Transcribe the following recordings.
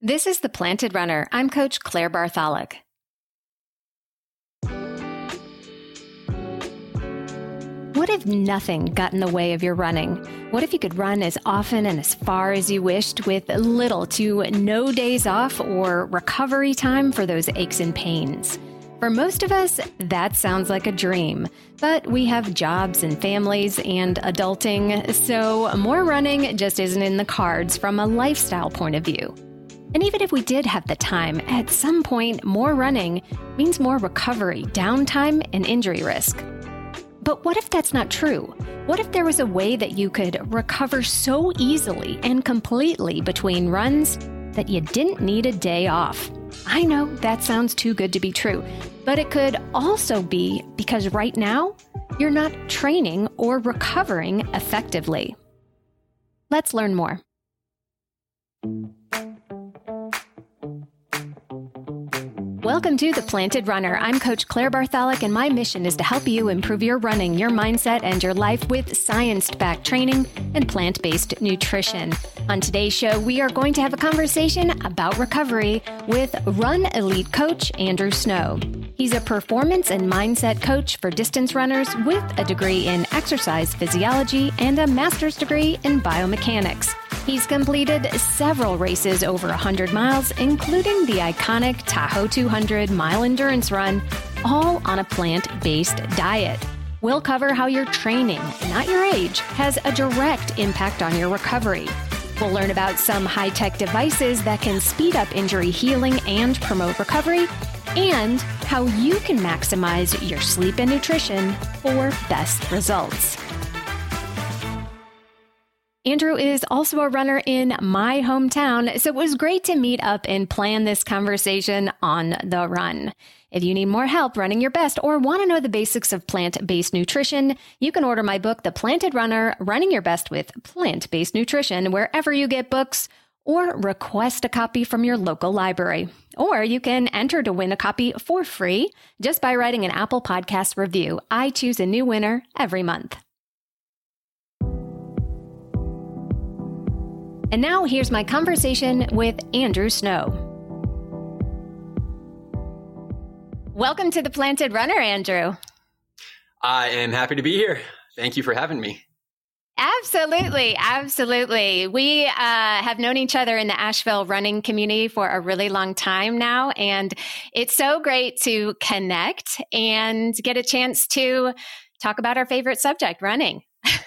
This is The Planted Runner. I'm Coach Claire Bartholic. What if nothing got in the way of your running? What if you could run as often and as far as you wished with little to no days off or recovery time for those aches and pains? For most of us, that sounds like a dream, but we have jobs and families and adulting, so more running just isn't in the cards from a lifestyle point of view. And even if we did have the time, at some point, more running means more recovery, downtime, and injury risk. But what if that's not true? What if there was a way that you could recover so easily and completely between runs that you didn't need a day off? I know that sounds too good to be true, but it could also be because right now you're not training or recovering effectively. Let's learn more. Welcome to The Planted Runner. I'm Coach Claire Bartholic, and my mission is to help you improve your running, your mindset, and your life with science backed training and plant based nutrition. On today's show, we are going to have a conversation about recovery with Run Elite coach Andrew Snow. He's a performance and mindset coach for distance runners with a degree in exercise physiology and a master's degree in biomechanics. He's completed several races over 100 miles, including the iconic Tahoe 200 mile endurance run, all on a plant based diet. We'll cover how your training, not your age, has a direct impact on your recovery. We'll learn about some high tech devices that can speed up injury healing and promote recovery, and how you can maximize your sleep and nutrition for best results. Andrew is also a runner in my hometown, so it was great to meet up and plan this conversation on the run. If you need more help running your best or want to know the basics of plant based nutrition, you can order my book, The Planted Runner Running Your Best with Plant Based Nutrition, wherever you get books, or request a copy from your local library. Or you can enter to win a copy for free just by writing an Apple Podcast review. I choose a new winner every month. And now here's my conversation with Andrew Snow. Welcome to the Planted Runner, Andrew. I am happy to be here. Thank you for having me. Absolutely. Absolutely. We uh, have known each other in the Asheville running community for a really long time now. And it's so great to connect and get a chance to talk about our favorite subject running.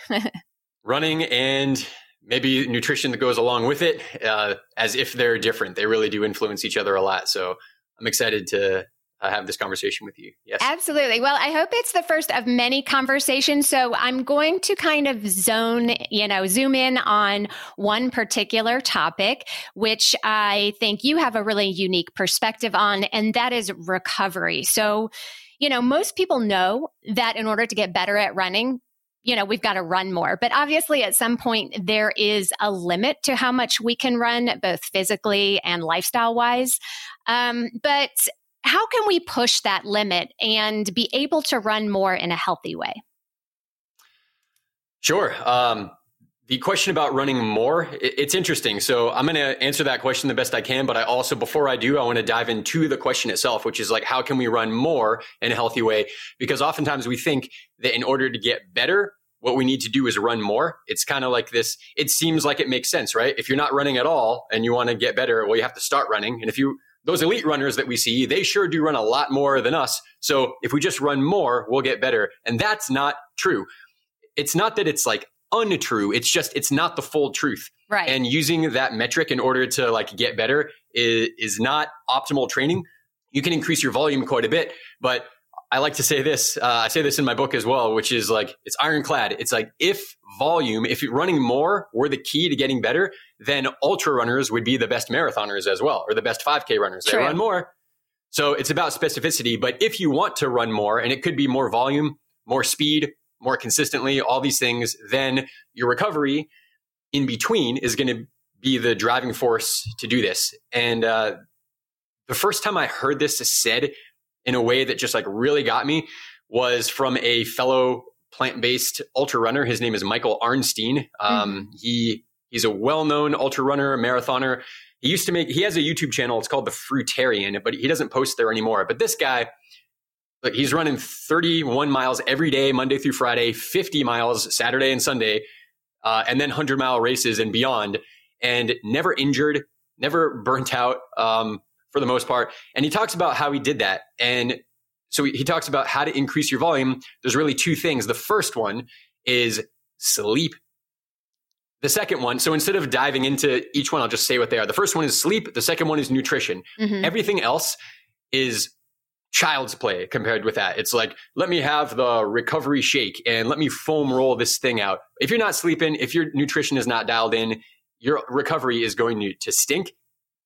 running and maybe nutrition that goes along with it, uh, as if they're different. They really do influence each other a lot. So I'm excited to uh, have this conversation with you. Yes. Absolutely. Well, I hope it's the first of many conversations. So I'm going to kind of zone, you know, zoom in on one particular topic, which I think you have a really unique perspective on, and that is recovery. So, you know, most people know that in order to get better at running, you know, we've got to run more. But obviously, at some point, there is a limit to how much we can run, both physically and lifestyle wise. Um, but how can we push that limit and be able to run more in a healthy way? Sure. Um, the question about running more, it's interesting. So I'm going to answer that question the best I can. But I also, before I do, I want to dive into the question itself, which is like, how can we run more in a healthy way? Because oftentimes we think that in order to get better, what we need to do is run more. It's kind of like this. It seems like it makes sense, right? If you're not running at all and you want to get better, well, you have to start running. And if you, those elite runners that we see, they sure do run a lot more than us. So if we just run more, we'll get better. And that's not true. It's not that it's like untrue. It's just it's not the full truth. Right. And using that metric in order to like get better is, is not optimal training. You can increase your volume quite a bit, but I like to say this. Uh, I say this in my book as well, which is like it's ironclad. It's like if volume, if you're running more were the key to getting better, then ultra runners would be the best marathoners as well, or the best 5K runners. They run more. So it's about specificity. But if you want to run more, and it could be more volume, more speed, more consistently, all these things, then your recovery in between is going to be the driving force to do this. And uh, the first time I heard this said in a way that just like really got me was from a fellow plant-based ultra runner. His name is Michael Arnstein. Um, mm-hmm. He he's a well-known ultra runner, marathoner. he used to make he has a YouTube channel. It's called the Fruitarian, but he doesn't post there anymore. But this guy, like he's running 31 miles every day, Monday through Friday, 50 miles Saturday and Sunday, uh, and then 100 mile races and beyond, and never injured, never burnt out um, for the most part. And he talks about how he did that. And so he talks about how to increase your volume. There's really two things. The first one is sleep the second one, so instead of diving into each one, I'll just say what they are. The first one is sleep. The second one is nutrition. Mm-hmm. Everything else is child's play compared with that. It's like, let me have the recovery shake and let me foam roll this thing out. If you're not sleeping, if your nutrition is not dialed in, your recovery is going to, stink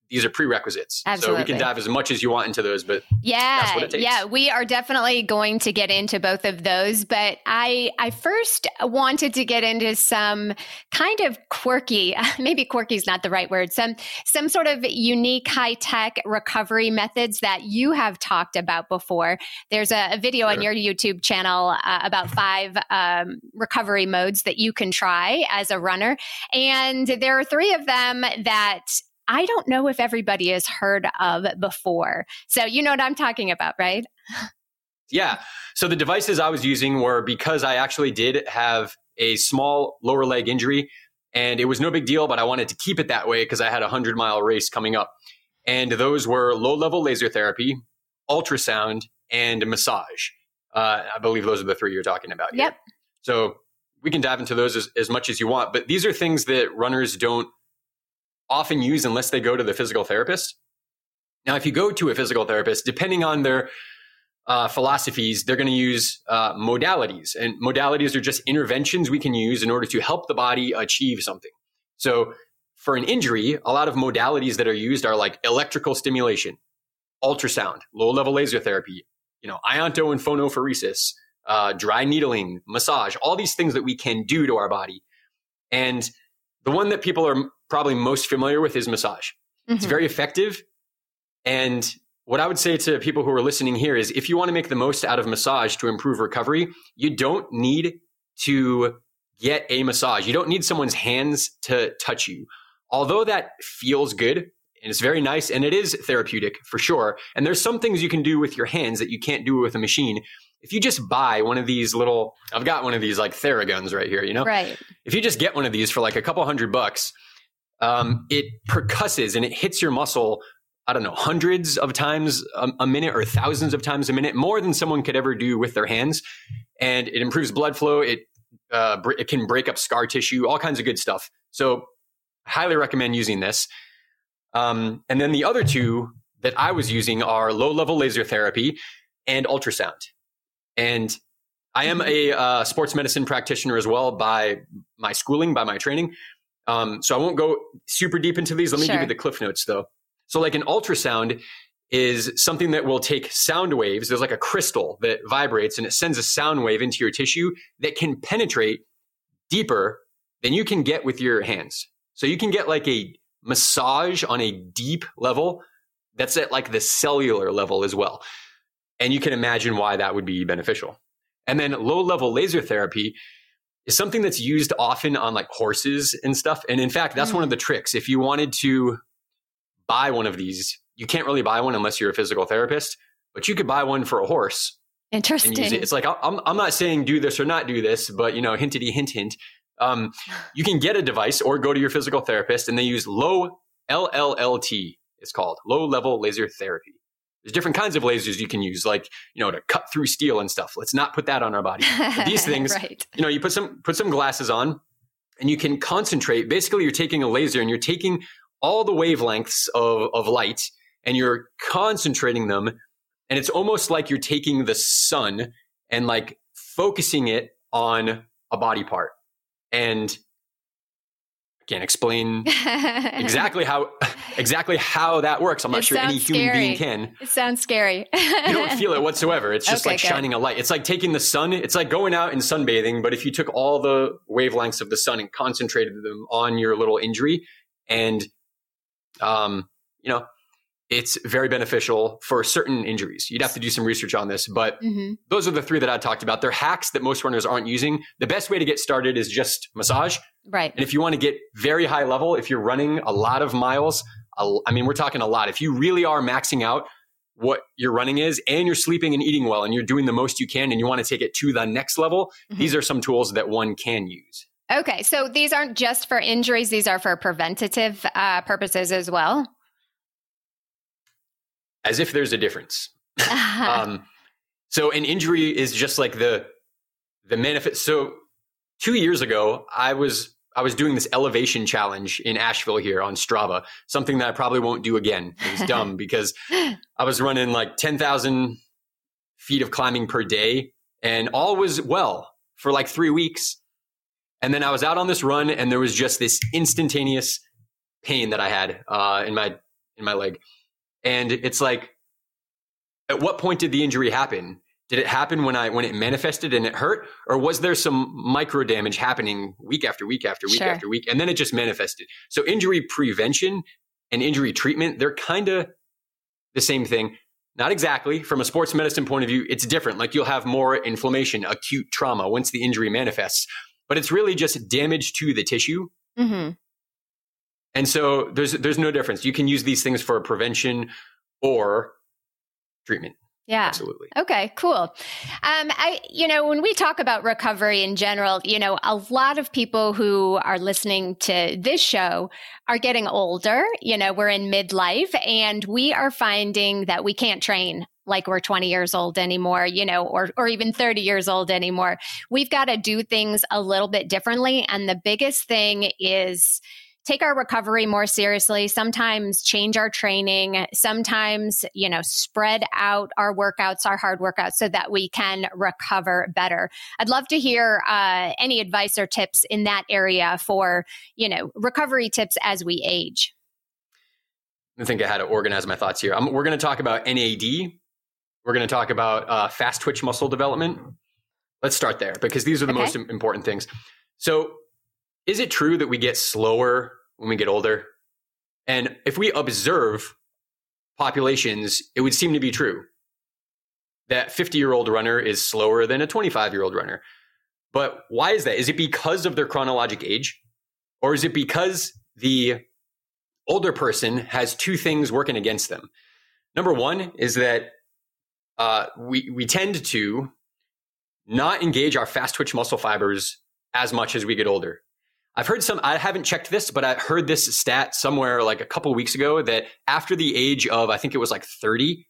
these are prerequisites. Absolutely. So we can dive as much as you want into those, but yeah, yeah, we are definitely going to get into both of those. But I, I first wanted to get into some kind of quirky, maybe quirky is not the right word, some some sort of unique high tech recovery methods that you have talked about before. There's a, a video sure. on your YouTube channel uh, about five um, recovery modes that you can try as a runner, and there are three of them that I don't know if everybody has heard of before. So you know what I'm talking about, right? Yeah. So the devices I was using were because I actually did have a small lower leg injury and it was no big deal, but I wanted to keep it that way because I had a 100 mile race coming up. And those were low level laser therapy, ultrasound, and massage. Uh, I believe those are the three you're talking about. Here. Yep. So we can dive into those as, as much as you want, but these are things that runners don't often use unless they go to the physical therapist. Now, if you go to a physical therapist, depending on their uh, philosophies, they're going to use uh, modalities. And modalities are just interventions we can use in order to help the body achieve something. So, for an injury, a lot of modalities that are used are like electrical stimulation, ultrasound, low level laser therapy, you know, ionto and phonophoresis, uh, dry needling, massage, all these things that we can do to our body. And the one that people are probably most familiar with is massage. Mm-hmm. It's very effective. And what I would say to people who are listening here is if you want to make the most out of massage to improve recovery, you don't need to get a massage. You don't need someone's hands to touch you. Although that feels good and it's very nice and it is therapeutic for sure. And there's some things you can do with your hands that you can't do with a machine. If you just buy one of these little, I've got one of these like Theraguns right here, you know? Right. If you just get one of these for like a couple hundred bucks, um, it percusses and it hits your muscle I don't know, hundreds of times a, minute or thousands of times a minute, more than someone could ever do with their hands. And it improves blood flow. It, uh, it can break up scar tissue, all kinds of good stuff. So, highly recommend using this. Um, and then the other two that I was using are low level laser therapy and ultrasound. And I am a uh, sports medicine practitioner as well by my schooling, by my training. Um, so I won't go super deep into these. Let me sure. give you the cliff notes though. So like an ultrasound is something that will take sound waves. There's like a crystal that vibrates and it sends a sound wave into your tissue that can penetrate deeper than you can get with your hands. So you can get like a massage on a deep level that's at like the cellular level as well. And you can imagine why that would be beneficial. And then low level laser therapy is something that's used often on like horses and stuff. And in fact, that's mm. one of the tricks. If you wanted to buy one of these, you can't really buy one unless you're a physical therapist, but you could buy one for a horse. Interesting. It. It's like I'm I'm not saying do this or not do this, but you know, hintity hint hint. Um, you can get a device or go to your physical therapist, and they use low LLLT. It's called low level laser therapy. There's different kinds of lasers you can use, like you know, to cut through steel and stuff. Let's not put that on our body. But these things, right. you know, you put some put some glasses on, and you can concentrate. Basically, you're taking a laser and you're taking all the wavelengths of, of light and you're concentrating them, and it's almost like you're taking the sun and like focusing it on a body part. And can't explain exactly how exactly how that works. I'm not it sure any human scary. being can. It sounds scary. you don't feel it whatsoever. It's just okay, like good. shining a light. It's like taking the sun. It's like going out and sunbathing, but if you took all the wavelengths of the sun and concentrated them on your little injury, and um, you know, it's very beneficial for certain injuries. You'd have to do some research on this, but mm-hmm. those are the three that I talked about. They're hacks that most runners aren't using. The best way to get started is just massage. Right. And if you want to get very high level, if you're running a lot of miles, I mean, we're talking a lot. If you really are maxing out what your running is and you're sleeping and eating well and you're doing the most you can and you want to take it to the next level, mm-hmm. these are some tools that one can use. Okay, so these aren't just for injuries, these are for preventative uh, purposes as well. As if there's a difference. um, so an injury is just like the the manifest. So two years ago, I was I was doing this elevation challenge in Asheville here on Strava, something that I probably won't do again. It was dumb because I was running like ten thousand feet of climbing per day, and all was well for like three weeks. And then I was out on this run, and there was just this instantaneous pain that I had uh, in my in my leg, and it's like, at what point did the injury happen? Did it happen when I when it manifested and it hurt, or was there some micro damage happening week after week after week sure. after week, and then it just manifested? So injury prevention and injury treatment, they're kind of the same thing. Not exactly. From a sports medicine point of view, it's different. Like you'll have more inflammation, acute trauma once the injury manifests, but it's really just damage to the tissue. Mm-hmm. And so there's there's no difference. You can use these things for prevention or treatment. Yeah. Absolutely. Okay, cool. Um, I, you know, when we talk about recovery in general, you know, a lot of people who are listening to this show are getting older. You know, we're in midlife and we are finding that we can't train like we're 20 years old anymore, you know, or, or even 30 years old anymore. We've got to do things a little bit differently. And the biggest thing is, take our recovery more seriously, sometimes change our training, sometimes, you know, spread out our workouts, our hard workouts so that we can recover better. I'd love to hear uh, any advice or tips in that area for, you know, recovery tips as we age. I think I had to organize my thoughts here. Um, we're going to talk about NAD. We're going to talk about uh, fast twitch muscle development. Let's start there because these are the okay. most important things. So, is it true that we get slower when we get older? And if we observe populations, it would seem to be true that 50 year old runner is slower than a 25 year old runner. But why is that? Is it because of their chronologic age? Or is it because the older person has two things working against them? Number one is that uh, we, we tend to not engage our fast twitch muscle fibers as much as we get older. I've heard some, I haven't checked this, but I heard this stat somewhere like a couple weeks ago that after the age of, I think it was like 30,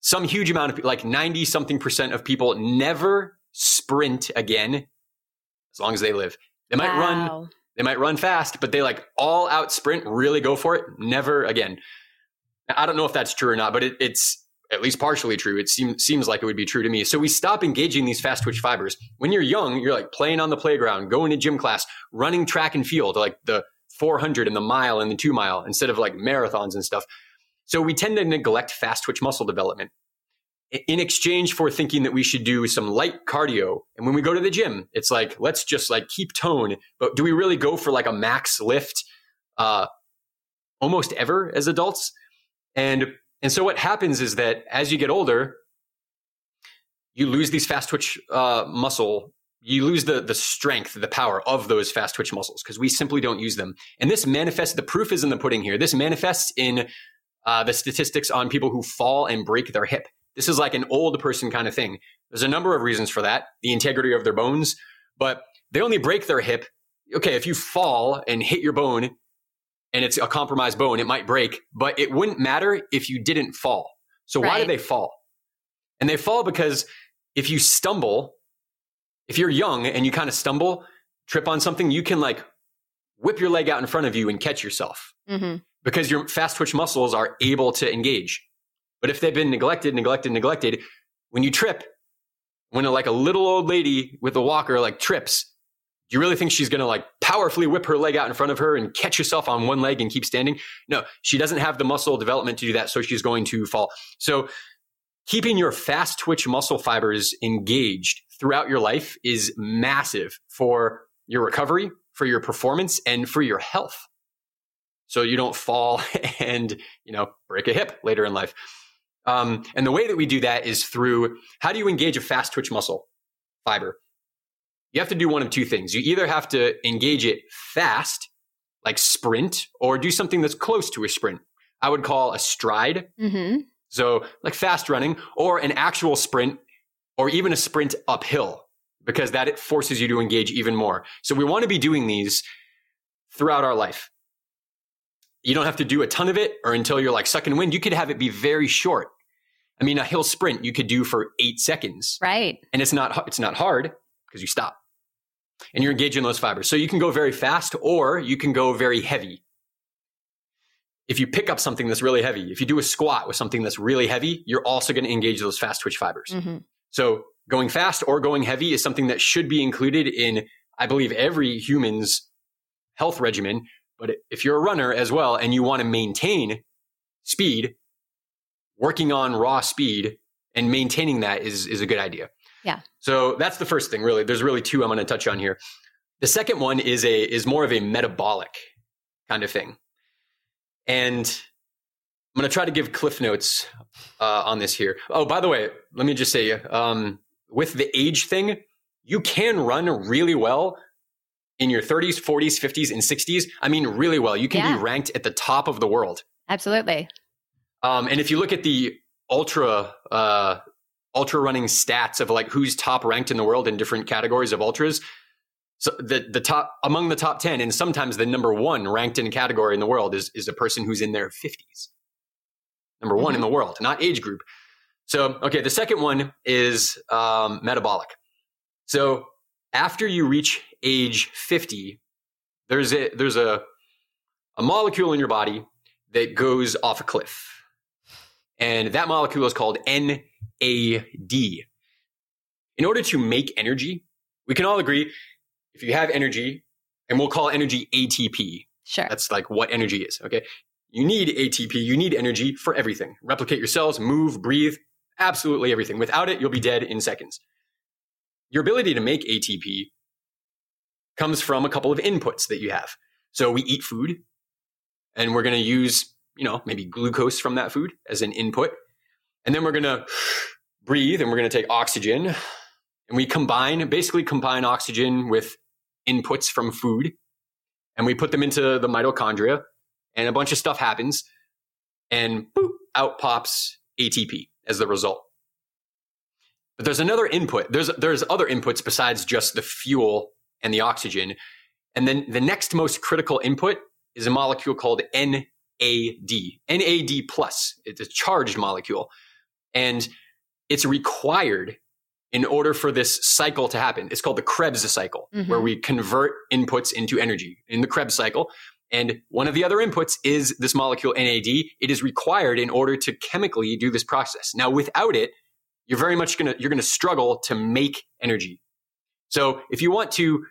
some huge amount of like 90 something percent of people never sprint again as long as they live. They might wow. run, they might run fast, but they like all out sprint, really go for it, never again. I don't know if that's true or not, but it, it's at least partially true. It seems seems like it would be true to me. So we stop engaging these fast twitch fibers. When you're young, you're like playing on the playground, going to gym class, running track and field, like the 400 and the mile and the two mile instead of like marathons and stuff. So we tend to neglect fast twitch muscle development in exchange for thinking that we should do some light cardio. And when we go to the gym, it's like, let's just like keep tone. But do we really go for like a max lift uh, almost ever as adults? And and so what happens is that as you get older, you lose these fast twitch uh, muscle. You lose the the strength, the power of those fast twitch muscles because we simply don't use them. And this manifests. The proof is in the pudding here. This manifests in uh, the statistics on people who fall and break their hip. This is like an old person kind of thing. There's a number of reasons for that. The integrity of their bones, but they only break their hip. Okay, if you fall and hit your bone, and it's a compromised bone, it might break, but it wouldn't matter if you didn't fall. So right. why do they fall? And they fall because if you stumble, if you're young and you kind of stumble, trip on something, you can like whip your leg out in front of you and catch yourself mm-hmm. because your fast twitch muscles are able to engage. But if they've been neglected, neglected, neglected, when you trip, when a, like a little old lady with a walker like trips, do you really think she's to like powerfully whip her leg out in front of her and catch herself on one leg and keep standing? No, she doesn't have the muscle development to do that. So she's going to fall. So keeping your fast twitch muscle fibers engaged throughout your life is massive for your recovery, for your performance, and for your health. So you don't fall and, you know, break a hip later in life. Um, and the way that we do that is through how do you engage a fast twitch muscle fiber? You have to do one of two things. You either have to engage it fast, like sprint or do something that's close to a sprint. I would call a stride. Mm-hmm. So, like fast running or an actual sprint or even a sprint uphill because that it forces you to engage even more. So, we want to be doing these throughout our life. You don't have to do a ton of it or until you're like sucking wind. You could have it be very short. I mean, a hill sprint you could do for eight seconds. Right. And it's not, it's not hard because you stop and you're engaging those fibers. So you can go very fast or you can go very heavy. If you pick up something that's really heavy, if you do a squat with something that's really heavy, you're also going to engage those fast twitch fibers. Mm-hmm. So going fast or going heavy is something that should be included in, I believe, every human's health regimen. But if you're a runner as well and you want to maintain speed, working on raw speed and maintaining that is, is a good idea. Yeah. So that's the first thing, really. There's really two I'm going to touch on here. The second one is a is more of a metabolic kind of thing, and I'm going to try to give cliff notes uh, on this here. Oh, by the way, let me just say, um, with the age thing, you can run really well in your 30s, 40s, 50s, and 60s. I mean, really well. You can Yeah. be ranked at the top of the world. Absolutely. Um, and if you look at the ultra uh, ultra running stats of like who's top ranked in the world in different categories of ultras, so the the top among the top ten, and sometimes the number one ranked in category in the world is is a person who's in their fifties. Number one in the world, not age group. So okay, the second one is um, metabolic. So after you reach age fifty, there's a there's a a molecule in your body that goes off a cliff. And that molecule is called NAD. In order to make energy, we can all agree if you have energy, and we'll call energy ATP. Sure. That's like what energy is, okay? You need ATP, you need energy for everything. Replicate your cells, move, breathe, absolutely everything. Without it, you'll be dead in seconds. Your ability to make ATP comes from a couple of inputs that you have. So we eat food, and we're going to use, you know, maybe glucose from that food as an input. And then we're going to breathe and we're going to take oxygen and we combine, basically combine oxygen with inputs from food and we put them into the mitochondria and a bunch of stuff happens and boop, out pops ATP as the result. But there's another input. There's, there's other inputs besides just the fuel and the oxygen. And then the next most critical input is a molecule called NAD. NAD plus. It's a charged molecule. And it's required in order for this cycle to happen. It's called the Krebs cycle, Mhm. where we convert inputs into energy in the Krebs cycle. And one of the other inputs is this molecule NAD. It is required in order to chemically do this process. Now, without it, you're very much gonna you're gonna struggle to make energy. So if you want to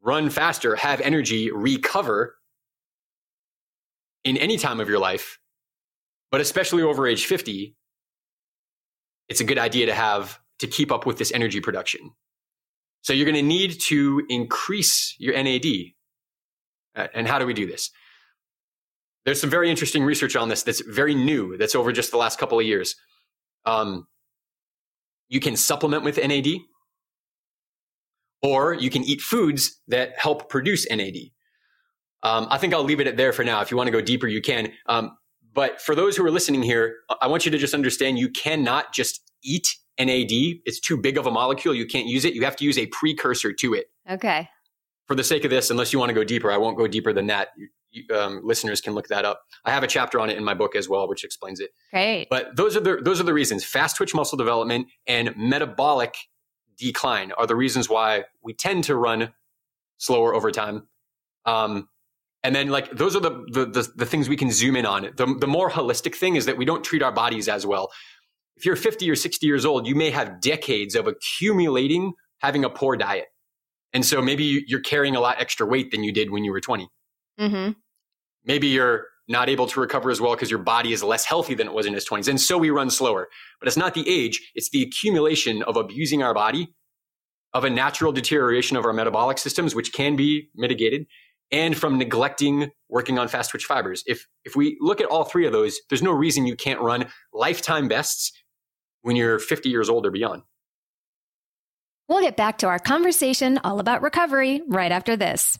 run faster, have energy, recover in any time of your life, but especially over age 50, it's a good idea to have to keep up with this energy production. So you're going to need to increase your NAD. Uh, And how do we do this? There's some very interesting research on this that's very new, that's over just the last couple of years. Um, you can supplement with NAD, or you can eat foods that help produce NAD. Um, I think I'll leave it at there for now. If you want to go deeper, you can. Um, but for those who are listening here, I want you to just understand you cannot just eat NAD. It's too big of a molecule. You can't use it. You have to use a precursor to it. Okay. For the sake of this, unless you want to go deeper, I won't go deeper than that. You, you, um, listeners can look that up. I have a chapter on it in my book as well, which explains it. Great. But those are the those are the reasons. Fast twitch muscle development and metabolic decline are the reasons why we tend to run slower over time. Um, and then like those are the, the the the things we can zoom in on. The the more holistic thing is that we don't treat our bodies as well. If you're 50 or 60 years old, you may have decades of accumulating having a poor diet. And so maybe you're carrying a lot extra weight than you did when you were 20 Mm-hmm. maybe you're not able to recover as well because your body is less healthy than it was in its 20s. And so we run slower. But it's not the age, it's the accumulation of abusing our body, of a natural deterioration of our metabolic systems, which can be mitigated, and from neglecting working on fast twitch fibers. If, if we look at all three of those, there's no reason you can't run lifetime bests when you're 50 years old or beyond. We'll get back to our conversation all about recovery right after this.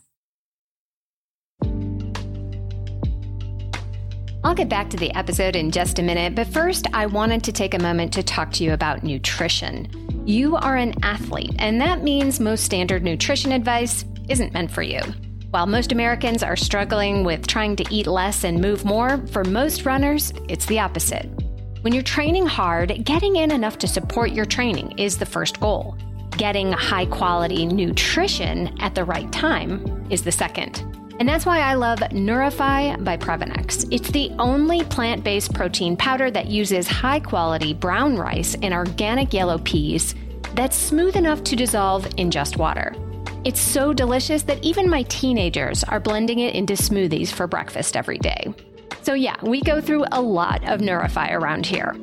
I'll get back to the episode in just a minute, but first, I wanted to take a moment to talk to you about nutrition. You are an athlete, and that means most standard nutrition advice isn't meant for you. While most Americans are struggling with trying to eat less and move more, for most runners, it's the opposite. When you're training hard, getting in enough to support your training is the first goal. Getting high quality nutrition at the right time is the second. And that's why I love Nourify by Previnex. It's the only plant based protein powder that uses high quality brown rice and organic yellow peas that's smooth enough to dissolve in just water. It's so delicious that even my teenagers are blending it into smoothies for breakfast every day. So, yeah, we go through a lot of Nourify around here.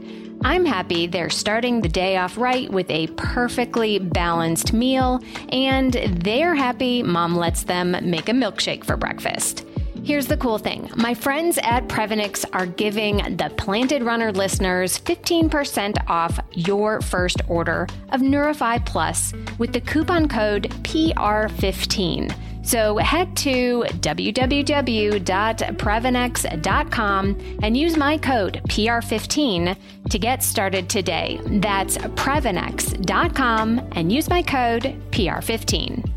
I'm happy they're starting the day off right with a perfectly balanced meal, and they're happy mom lets them make a milkshake for breakfast. Here's the cool thing my friends at Previnex are giving the Planted Runner listeners 15% off your first order of Nourify Plus with the coupon code PR15. So head to www.previnex.com and use my code PR15 to get started today. That's previnex.com and use my code PR15.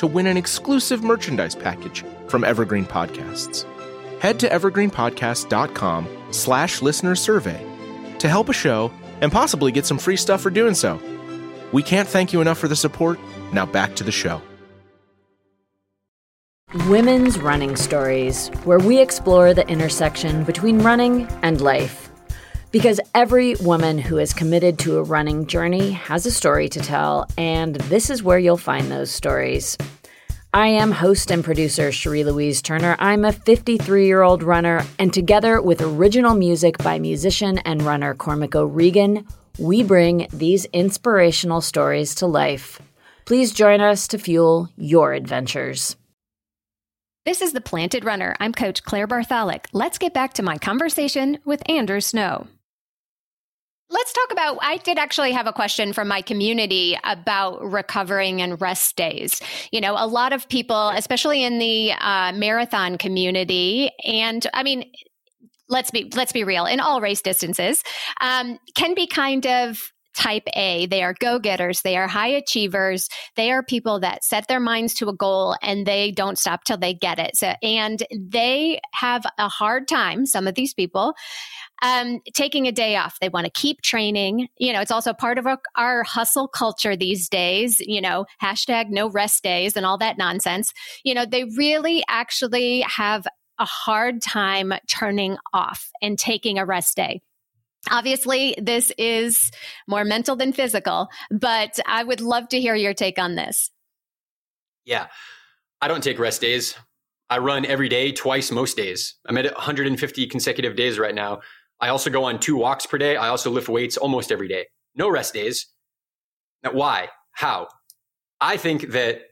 to win an exclusive merchandise package from Evergreen Podcasts head to evergreenpodcast.com slash listener survey to help a show and possibly get some free stuff for doing so. We can't thank you enough for the support. Now back to the show. Women's Running Stories, where we explore the intersection between running and life. Because every woman who is committed to a running journey has a story to tell, and this is where you'll find those stories. I am host and producer Cherie Louise Turner. I'm a 53 year old runner, and together with original music by musician and runner Cormac O'Regan, we bring these inspirational stories to life. Please join us to fuel your adventures. This is The Planted Runner. I'm Coach Claire Bartholic. Let's get back to my conversation with Andrew Snow. Let's talk about. I did actually have a question from my community about recovering and rest days. You know, a lot of people, especially in the uh, marathon community, and I mean, let's be let's be real. In all race distances, um, can be kind of type A. They are go getters. They are high achievers. They are people that set their minds to a goal and they don't stop till they get it. So, and they have a hard time, some of these people, um, taking a day off. They want to keep training. You know, it's also part of our, our hustle culture these days, you know, hashtag no rest days and all that nonsense. You know, they really actually have a hard time turning off and taking a rest day. Obviously, this is more mental than physical, but I would love to hear your take on this. Yeah, I don't take rest days. I run every day, twice most days. I'm at 150 consecutive days right now. I also go on two walks per day. I also lift weights almost every day. No rest days. Now, why? How? I think that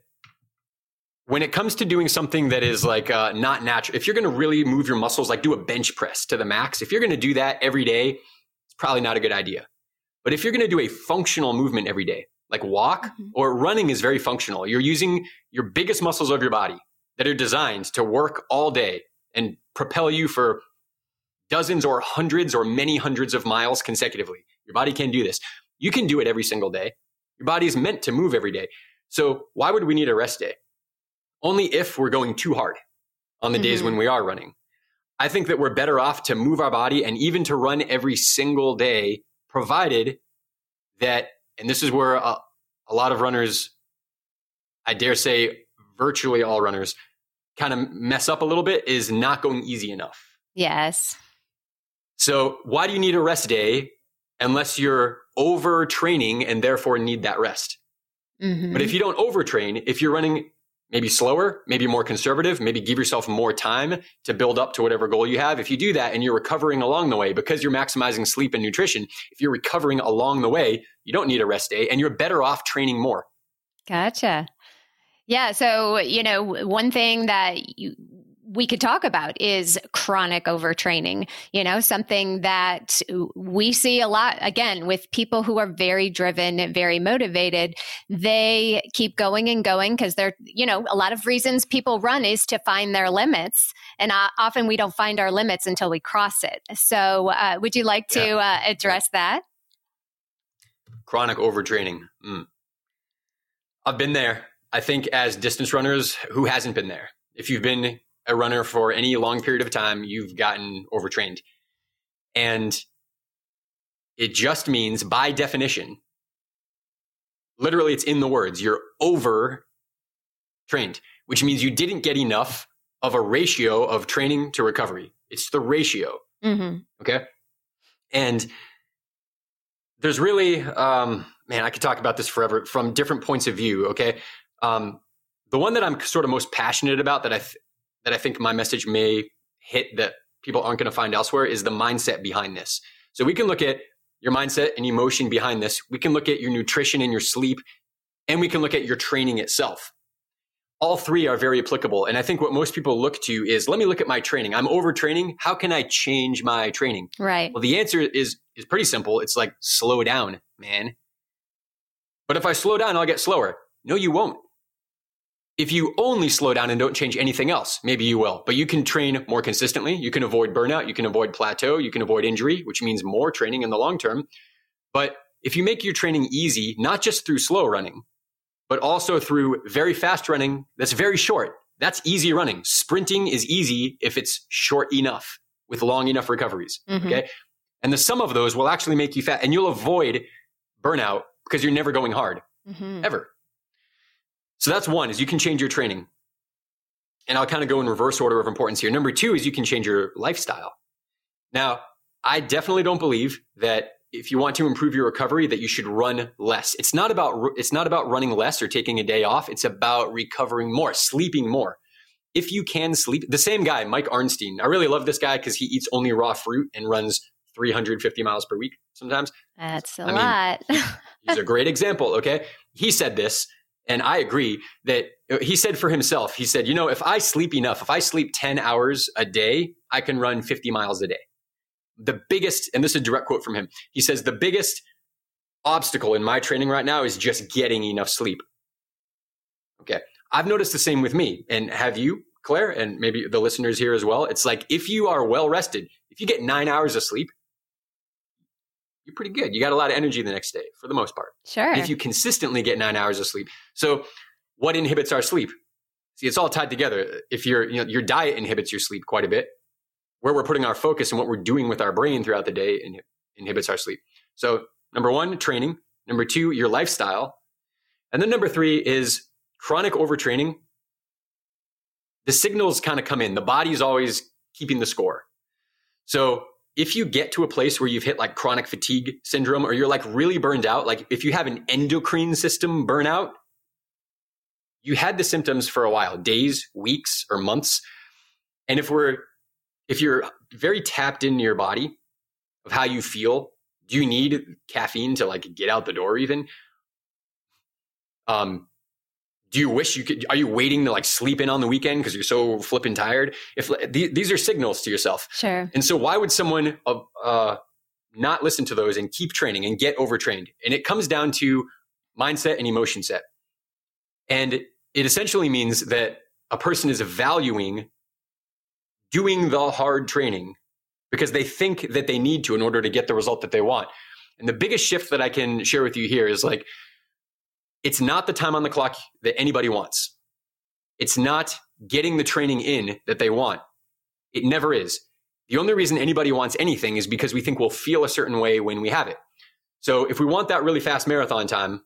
when it comes to doing something that is like uh, not natural, if you're going to really move your muscles, like do a bench press to the max, if you're going to do that every day, it's probably not a good idea. But if you're going to do a functional movement every day, like walk mm-hmm. or running is very functional. You're using your biggest muscles of your body that are designed to work all day and propel you for dozens or hundreds or many hundreds of miles consecutively. Your body can do this. You can do it every single day. Your body is meant to move every day. So why would we need a rest day? Only if we're going too hard on the mm-hmm. days when mm-hmm. we are running. I think that we're better off to move our body and even to run every single day, provided that, and this is where a, a lot of runners, I dare say virtually all runners, kind of mess up a little bit, is not going easy enough. Yes. So why do you need a rest day unless you're overtraining and therefore need that rest? Mm-hmm. But if you don't overtrain, if you're running maybe slower, maybe more conservative, maybe give yourself more time to build up to whatever goal you have. If you do that and you're recovering along the way because you're maximizing sleep and nutrition, if you're recovering along the way, you don't need a rest day and you're better off training more. Gotcha. Yeah. So, you know, one thing that you, we could talk about is chronic overtraining. You know, something that we see a lot again with people who are very driven, very motivated. They keep going and going because they're, you know, a lot of reasons people run is to find their limits. And uh, often we don't find our limits until we cross it. So, uh, would you like to yeah. uh, address that? Chronic overtraining. Mm. I've been there. I think as distance runners, who hasn't been there? If you've been a runner for any long period of time, you've gotten overtrained. And it just means, by definition, literally it's in the words, you're over trained, which means you didn't get enough of a ratio of training to recovery. It's the ratio. Mm-hmm. Okay. And there's really, um, man, I could talk about this forever from different points of view. Okay. Um, the one that I'm sort of most passionate about that I th- that I think my message may hit that people aren't going to find elsewhere is the mindset behind this. So we can look at your mindset and emotion behind this. We can look at your nutrition and your sleep, and we can look at your training itself. All three are very applicable. And I think what most people look to is let me look at my training. I'm overtraining. How can I change my training? Right. Well, the answer is is pretty simple. It's like slow down, man. But if I slow down, I'll get slower. No, you won't. If you only slow down and don't change anything else, maybe you will, but you can train more consistently. You can avoid burnout. You can avoid plateau. You can avoid injury, which means more training in the long term. But if you make your training easy, not just through slow running, but also through very fast running that's very short, that's easy running. Sprinting is easy if it's short enough with long enough recoveries. Mm-hmm. Okay. And the sum of those will actually make you fat and you'll avoid burnout because you're never going hard mm-hmm. ever. So that's one is you can change your training. And I'll kind of go in reverse order of importance here. Number two is you can change your lifestyle. Now, I definitely don't believe that if you want to improve your recovery that you should run less. It's not about it's not about running less or taking a day off. It's about recovering more, sleeping more. If you can sleep, the same guy, Mike Arnstein. I really love this guy because he eats only raw fruit and runs 350 miles per week sometimes. That's a I lot. Mean, he's a great example, okay? He said this and I agree that uh, he said for himself, he said, you know, if I sleep enough, if I sleep 10 hours a day, I can run 50 miles a day. The biggest, and this is a direct quote from him, he says, the biggest obstacle in my training right now is just getting enough sleep. Okay. I've noticed the same with me. And have you, Claire, and maybe the listeners here as well? It's like if you are well rested, if you get nine hours of sleep, you're pretty good. You got a lot of energy the next day for the most part. Sure. If you consistently get nine hours of sleep. So what inhibits our sleep? See, it's all tied together. If your, you know, your diet inhibits your sleep quite a bit, where we're putting our focus and what we're doing with our brain throughout the day inhibits our sleep. So number one, training. Number two, your lifestyle. And then number three is chronic overtraining. The signals kind of come in. The body's always keeping the score. So if you get to a place where you've hit like chronic fatigue syndrome or you're like really burned out, like if you have an endocrine system burnout, you had the symptoms for a while, days, weeks, or months. And if we're, if you're very tapped into your body of how you feel, do you need caffeine to like get out the door even? Um, do you wish you could are you waiting to like sleep in on the weekend because you're so flipping tired? If these are signals to yourself. Sure. And so why would someone uh, uh, not listen to those and keep training and get overtrained? And it comes down to mindset and emotion set. And it essentially means that a person is valuing doing the hard training because they think that they need to in order to get the result that they want. And the biggest shift that i can share with you here is like it's not the time on the clock that anybody wants. It's not getting the training in that they want. It never is. The only reason anybody wants anything is because we think we'll feel a certain way when we have it. So if we want that really fast marathon time,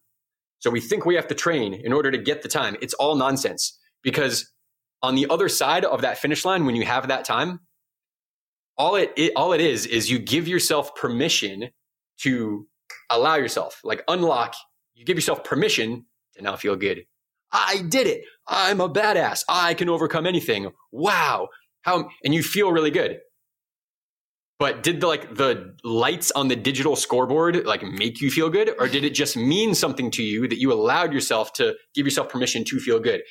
so we think we have to train in order to get the time, it's all nonsense because on the other side of that finish line, when you have that time, all it, it all it is is you give yourself permission to allow yourself, like unlock you give yourself permission to now feel good. I did it. I'm a badass. I can overcome anything. Wow. How, and you feel really good. But did the like the lights on the digital scoreboard like make you feel good or did it just mean something to you that you allowed yourself to give yourself permission to feel good?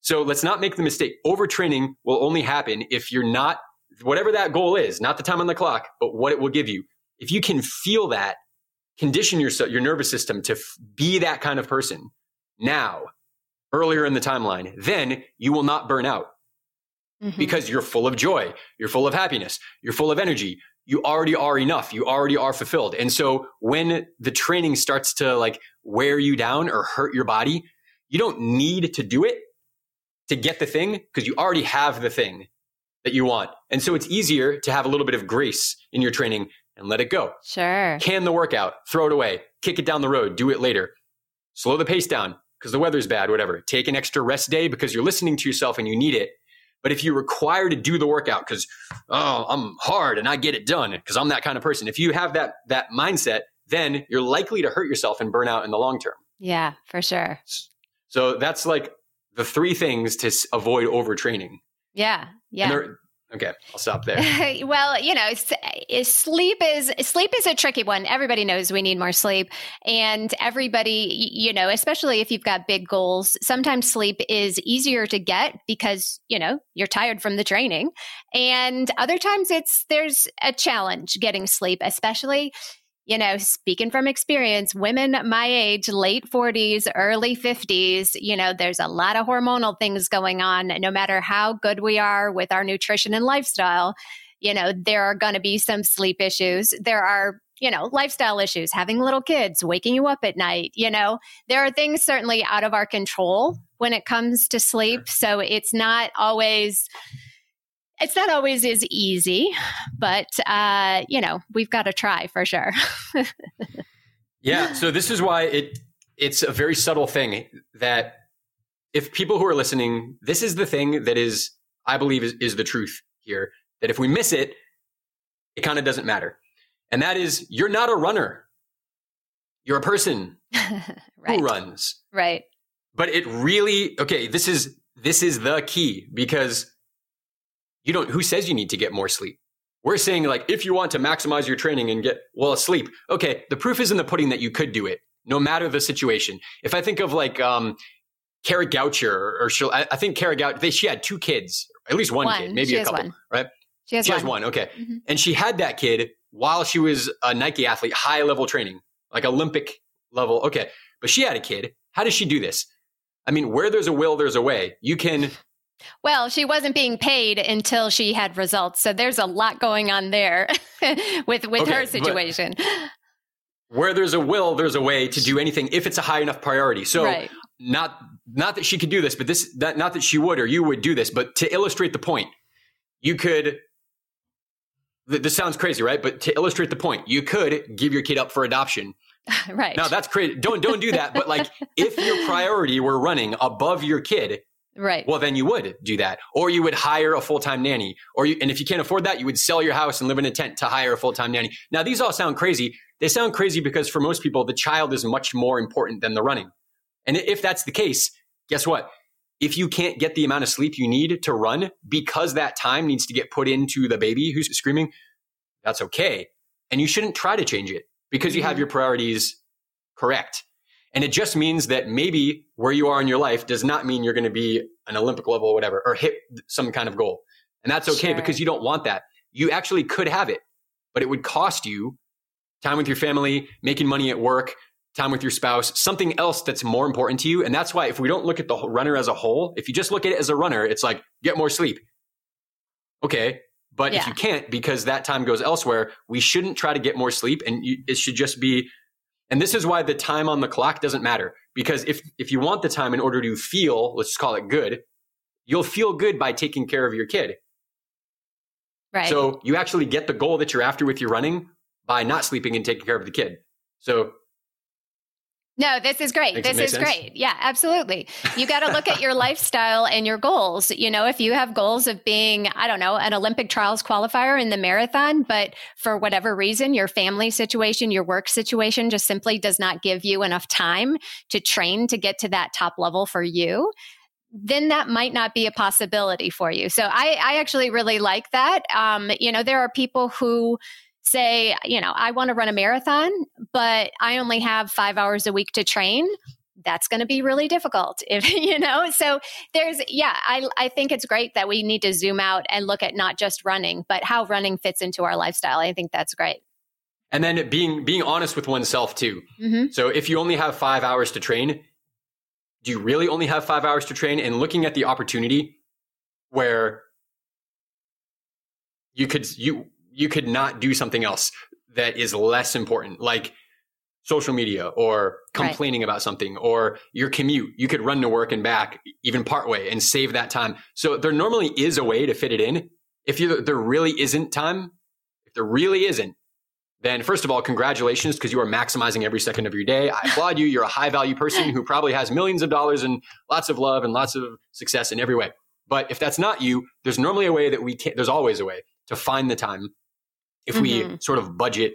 So let's not make the mistake. Overtraining will only happen if you're not whatever that goal is, not the time on the clock, but what it will give you. If you can feel that, condition your your nervous system to f- be that kind of person now, earlier in the timeline, then you will not burn out. Mm-hmm. Because you're full of joy, you're full of happiness, you're full of energy, you already are enough. You already are fulfilled. And so when the training starts to like wear you down or hurt your body, you don't need to do it to get the thing because you already have the thing that you want. And so it's easier to have a little bit of grace in your training and let it go. Sure. Can the workout, throw it away, kick it down the road, do it later. Slow the pace down because the weather's bad, whatever. Take an extra rest day because you're listening to yourself and you need it but if you require to do the workout because oh I'm hard and I get it done because I'm that kind of person, if you have that that mindset, then you're likely to hurt yourself and burn out in the long term. Yeah, for sure. So that's like the three things to avoid overtraining. Yeah, yeah. Okay, I'll stop there. well, you know, eh, sleep is sleep is a tricky one. Everybody knows we need more sleep, and everybody, you know, especially if you've got big goals, sometimes sleep is easier to get because you know you're tired from the training, and other times it's there's a challenge getting sleep, especially you know, speaking from experience, women my age, late 40s, early 50s, you know, there's a lot of hormonal things going on. No matter how good we are with our nutrition and lifestyle, you know, there are going to be some sleep issues. There are, you know, lifestyle issues, having little kids, waking you up at night. You know, there are things certainly out of our control when it comes to sleep. So it's not always it's not always as easy, but uh, you know, we've got to try for sure. yeah. So this is why it it's a very subtle thing that if people who are listening, this is the thing that is, I believe, is, is the truth here. That if we miss it, it kind of doesn't matter. And that is, you're not a runner. You're a person right. who runs. Right. But it really, okay, this is, this is the key because you don't, who says you need to get more sleep? We're saying like, if you want to maximize your training and get well sleep, okay, the proof is in the pudding that you could do it, no matter the situation. If I think of like, um, Kara Goucher or, she'll, I, I think Kara Goucher, she had two kids, at least one, one. kid, maybe she a couple, right? She has she one. one. Okay. Mm-hmm. And she had that kid while she was a Nike athlete, high level training, like Olympic level. Okay. But she had a kid. How does she do this? I mean, where there's a will, there's a way. You can well, she wasn't being paid until she had results. So there's a lot going on there with with okay, her situation. Where there's a will, there's a way to do anything if it's a high enough priority. So right. not not that she could do this, but this that not that she would or you would do this, but to illustrate the point, you could this sounds crazy, right? But to illustrate the point, you could give your kid up for adoption. right. Now that's crazy. Don't don't do that. But like if your priority were running above your kid, Right. Well, then you would do that. Or you would hire a full time nanny. Or you, and if you can't afford that, you would sell your house and live in a tent to hire a full time nanny. Now, these all sound crazy. They sound crazy because for most people, the child is much more important than the running. And if that's the case, guess what? If you can't get the amount of sleep you need to run because that time needs to get put into the baby who's screaming, that's okay. And you shouldn't try to change it because you have mm-hmm. your priorities correct. And it just means that maybe where you are in your life does not mean you're going to be an Olympic level or whatever, or hit some kind of goal. And that's okay sure. because you don't want that. You actually could have it, but it would cost you time with your family, making money at work, time with your spouse, something else that's more important to you. And that's why if we don't look at the runner as a whole, if you just look at it as a runner, it's like get more sleep. Okay. But yeah. if you can't because that time goes elsewhere, we shouldn't try to get more sleep. And you, it should just be and this is why the time on the clock doesn't matter. Because if, if you want the time in order to feel, let's just call it good, you'll feel good by taking care of your kid. Right. So you actually get the goal that you're after with your running by not sleeping and taking care of the kid. So No, this is great. Makes this is sense? great. Yeah, absolutely. You got to look at your lifestyle and your goals. You know, if you have goals of being, I don't know, an Olympic trials qualifier in the marathon, but for whatever reason, your family situation, your work situation just simply does not give you enough time to train to get to that top level for you, then that might not be a possibility for you. So I, I actually really like that. Um, you know, there are people who, say, you know, I want to run a marathon, but I only have five hours a week to train, that's going to be really difficult if you know so there's yeah I, I think it's great that we need to zoom out and look at not just running but how running fits into our lifestyle i think that's great And then being being honest with oneself too. mm-hmm. So if you only have five hours to train, do you really only have five hours to train? And looking at the opportunity where you could you you could not do something else that is less important, like social media or Right. complaining about something or your commute. You could run to work and back even part way and save that time. So there normally is a way to fit it in. If you there really isn't time, if there really isn't, then first of all, congratulations because you are maximizing every second of your day. I applaud you. You're a high value person who probably has millions of dollars and lots of love and lots of success in every way. But if that's not you, there's normally a way that we can, there's always a way to find the time if we Mhm. sort of budget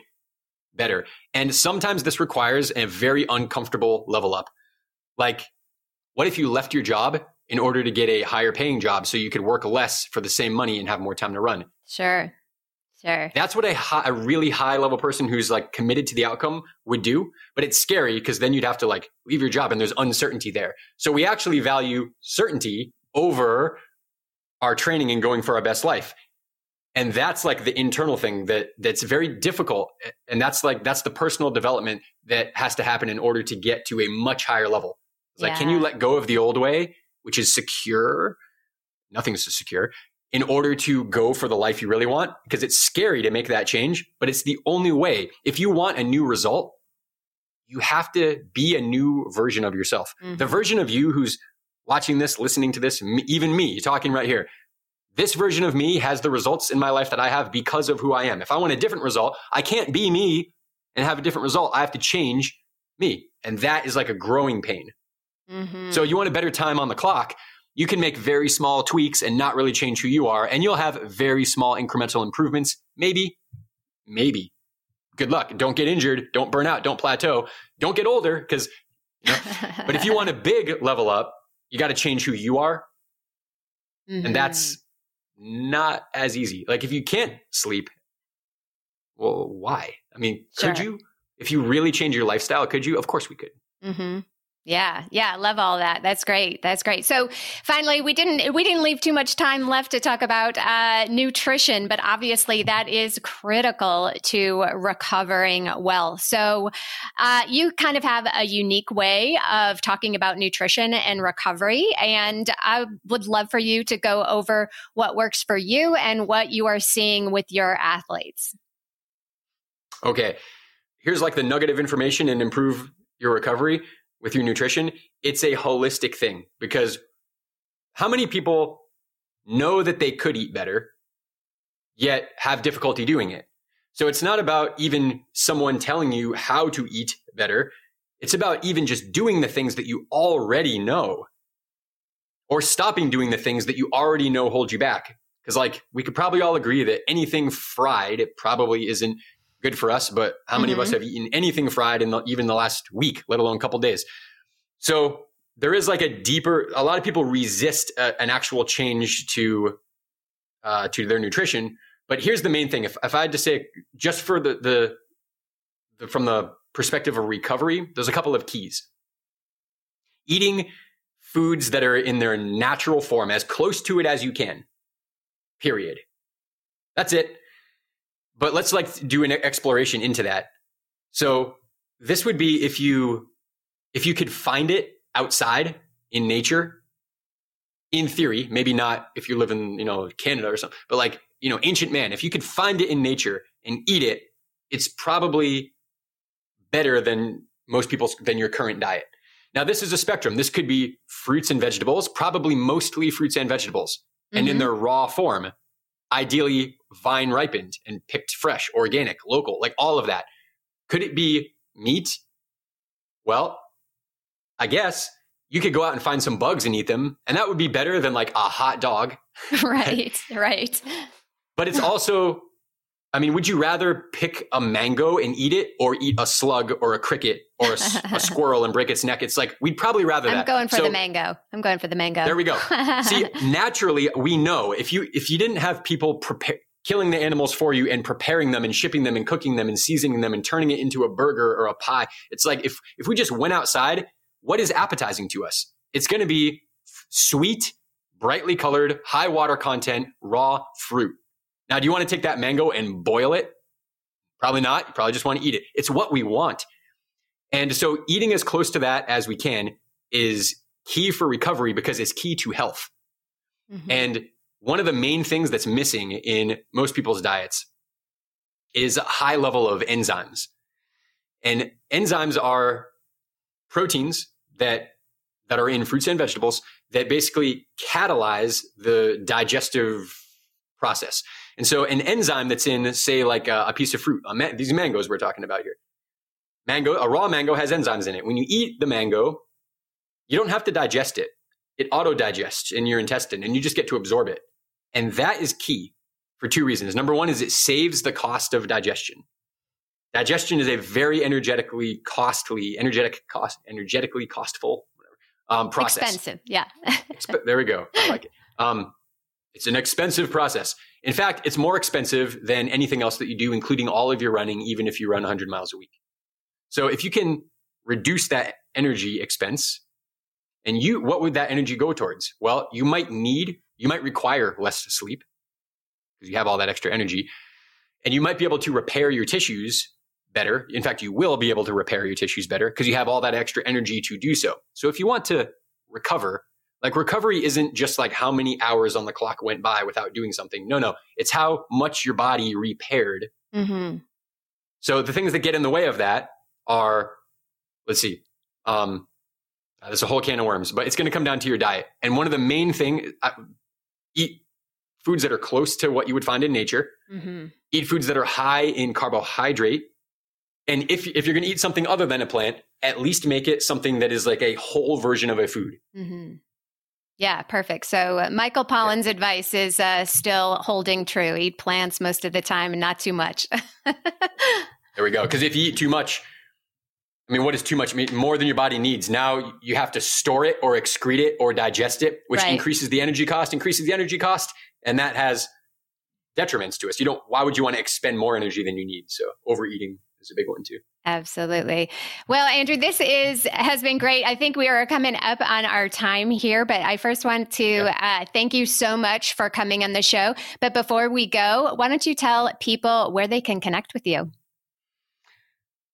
better. And sometimes this requires a very uncomfortable level up. Like, what if you left your job in order to get a higher paying job so you could work less for the same money and have more time to run? sure sure That's what a, high, a really high level person who's like committed to the outcome would do. But it's scary because then you'd have to like leave your job and there's uncertainty there. So we actually value certainty over our training and going for our best life. And that's like the internal thing that that's very difficult. And that's like that's the personal development that has to happen in order to get to a much higher level. It's like, can you let go of the old way, which is secure? Nothing's so secure in order to go for the life you really want because it's scary to make that change, but it's the only way. If you want a new result, you have to be a new version of yourself. Mhm. The version of you who's watching this, listening to this, even me talking right here. This version of me has the results in my life that I have because of who I am. If I want a different result, I can't be me and have a different result. I have to change me. And that is like a growing pain. Mhm. So you want a better time on the clock, you can make very small tweaks and not really change who you are, and you'll have very small incremental improvements. Maybe, maybe. Good luck. Don't get injured. Don't burn out. Don't plateau. Don't get older because. But if you want a big level up, you got to change who you are, Mhm. and that's not as easy. Like if you can't sleep, well, why? I mean, could you? If you really change your lifestyle, could you? Of course we could. Mm-hmm. Yeah, yeah, love all that. That's great. That's great. So, finally, we didn't we didn't leave too much time left to talk about uh, nutrition, but obviously that is critical to recovering well. So, uh, you kind of have a unique way of talking about nutrition and recovery, and I would love for you to go over what works for you and what you are seeing with your athletes. okay, here's like the nugget of information and improve your recovery with your nutrition. It's a holistic thing because how many people know that they could eat better, yet have difficulty doing it? So it's not about even someone telling you how to eat better. It's about even just doing the things that you already know or stopping doing the things that you already know hold you back. Because, like, we could probably all agree that anything fried it probably isn't good for us. But how many of us have eaten anything fried in the, even the last week, let alone a couple days? So there is like a deeper. A lot of people resist a, an actual change to uh, to their nutrition. But here's the main thing: if if I had to say, just for the the, the from the perspective of recovery, there's a couple of keys. Eating foods that are in their natural form, as close to it as you can. Period. That's it but let's like do an exploration into that. So this would be if you if you could find it outside in nature. In theory, maybe not if you live in you know Canada or something, but like you know ancient man, if you could find it in nature and eat it, it's probably better than most people's than your current diet. Now this is a spectrum. This could be fruits and vegetables, probably mostly fruits and vegetables, and in Mhm. their raw form ideally vine ripened and picked fresh, organic, local, like all of that. Could it be meat? Well, I guess you could go out and find some bugs and eat them, and that would be better than like a hot dog. right, right. But it's also, I mean, would you rather pick a mango and eat it or eat a slug or a cricket or a, a squirrel and break its neck? It's like, we'd probably rather I'm that. going for So- the mango. I'm going for the mango. There we go. See, naturally, we know if you if you didn't have people prepare killing the animals for you and preparing them and shipping them and cooking them and seasoning them and turning it into a burger or a pie, it's like if if we just went outside, what is appetizing to us? It's going to be sweet, brightly colored, high water content, raw fruit. Now, do you want to take that mango and boil it? Probably not. You probably just want to eat it. It's what we want. And so eating as close to that as we can is key for recovery because it's key to health. Mhm. And one of the main things that's missing in most people's diets is a high level of enzymes. And enzymes are proteins that that are in fruits and vegetables that basically catalyze the digestive process. And so an enzyme that's in say like a, a piece of fruit, these mangoes we're talking about here. Mango, a raw mango has enzymes in it. When you eat the mango, you don't have to digest it it auto digests in your intestine and you just get to absorb it. And that is key for two reasons. Number one is it saves the cost of digestion. Digestion is a very energetically costly, energetic cost, energetically costful um, process. Expensive. Yeah. Expe- there we go. I like it. Um, it's an expensive process. In fact, it's more expensive than anything else that you do, including all of your running, even if you run 100 miles a week. So if you can reduce that energy expense, and you, what would that energy go towards? Well, you might need, you might require less sleep because you have all that extra energy, and you might be able to repair your tissues better. In fact, you will be able to repair your tissues better because you have all that extra energy to do so. So if you want to recover, like recovery isn't just like how many hours on the clock went by without doing something. No, no, it's how much your body repaired. hmm So the things that get in the way of that are, let's see, um, uh, there's a whole can of worms, but it's going to come down to your diet. And one of the main thing, uh, eat foods that are close to what you would find in nature. hmm Eat foods that are high in carbohydrate. And if if you're going to eat something other than a plant, at least make it something that is like a whole version of a food. hmm Yeah, perfect. So uh, Michael Pollan's advice is uh, still holding true. Eat plants most of the time and not too much. There we go. Because if you eat too much, I mean, what is too much? I mean, more than your body needs. Now you have to store it or excrete it or digest it, which Right. increases the energy cost, increases the energy cost, and that has detriments to us. You don't. Why would you want to expend more energy than you need? So overeating is a big one too. Absolutely. Well, Andrew, this is has been great. I think we are coming up on our time here, but I first want to uh, thank you so much for coming on the show. But before we go, why don't you tell people where they can connect with you?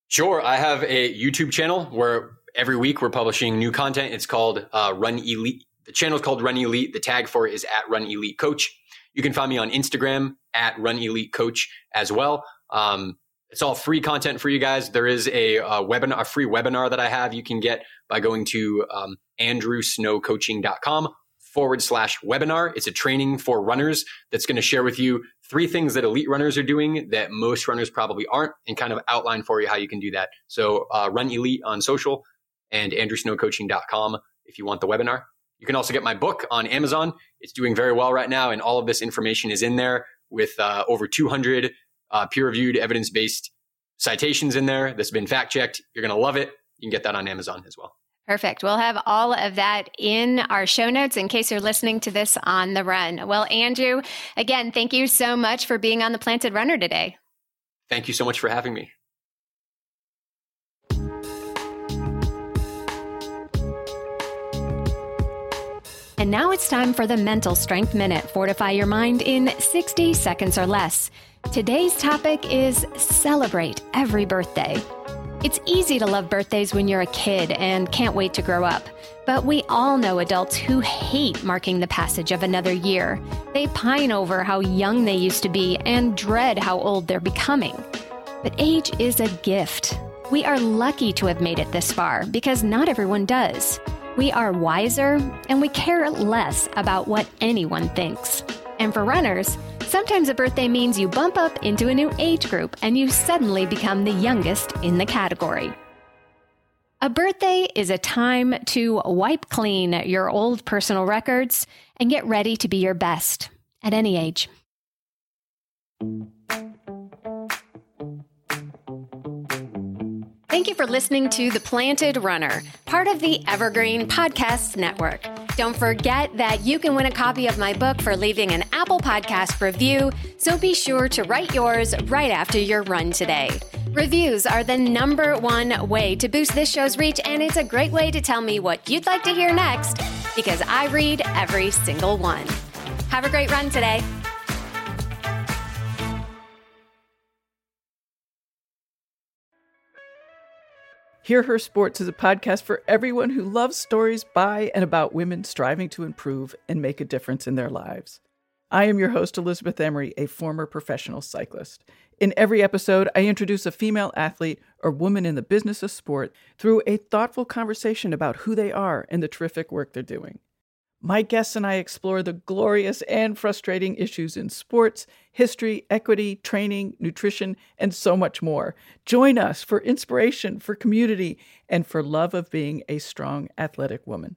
Sure, I have a YouTube channel where every week we're publishing new content. It's called uh, Run Elite. The channel is called Run Elite. The tag for it is at Run Elite Coach. You can find me on Instagram at Run Elite Coach as well. Um, it's all free content for you guys. There is a, uh webinar, a free webinar that I have you can get by going to um, andrewsnowcoaching.com forward slash webinar. It's a training for runners that's going to share with you three things that elite runners are doing that most runners probably aren't and kind of outline for you how you can do that. So uh, run elite on social and andrewsnowcoaching.com if you want the webinar. You can also get my book on Amazon. It's doing very well right now, and all of this information is in there with uh, over 200 uh, peer-reviewed, evidence-based citations in there that's been fact-checked. You're going to love it. You can get that on Amazon as well. Perfect. We'll have all of that in our show notes in case you're listening to this on the run. Well, Andrew, again, thank you so much for being on the Planted Runner today. Thank you so much for having me. And now it's time for the Mental Strength Minute. Fortify your mind in 60 seconds or less. Today's topic is celebrate every birthday. It's easy to love birthdays when you're a kid and can't wait to grow up. But we all know adults who hate marking the passage of another year. They pine over how young they used to be and dread how old they're becoming. But age is a gift. We are lucky to have made it this far because not everyone does. We are wiser and we care less about what anyone thinks. And for runners, sometimes a birthday means you bump up into a new age group and you suddenly become the youngest in the category. A birthday is a time to wipe clean your old personal records and get ready to be your best at any age. Thank you for listening to The Planted Runner, part of the Evergreen Podcasts Network. Don't forget that you can win a copy of my book for leaving an Apple Podcast review, so be sure to write yours right after your run today. Reviews are the number one way to boost this show's reach, and it's a great way to tell me what you'd like to hear next because I read every single one. Have a great run today. Hear Her Sports is a podcast for everyone who loves stories by and about women striving to improve and make a difference in their lives. I am your host, Elizabeth Emery, a former professional cyclist. In every episode, I introduce a female athlete or woman in the business of sport through a thoughtful conversation about who they are and the terrific work they're doing. My guests and I explore the glorious and frustrating issues in sports, history, equity, training, nutrition, and so much more. Join us for inspiration, for community, and for love of being a strong athletic woman.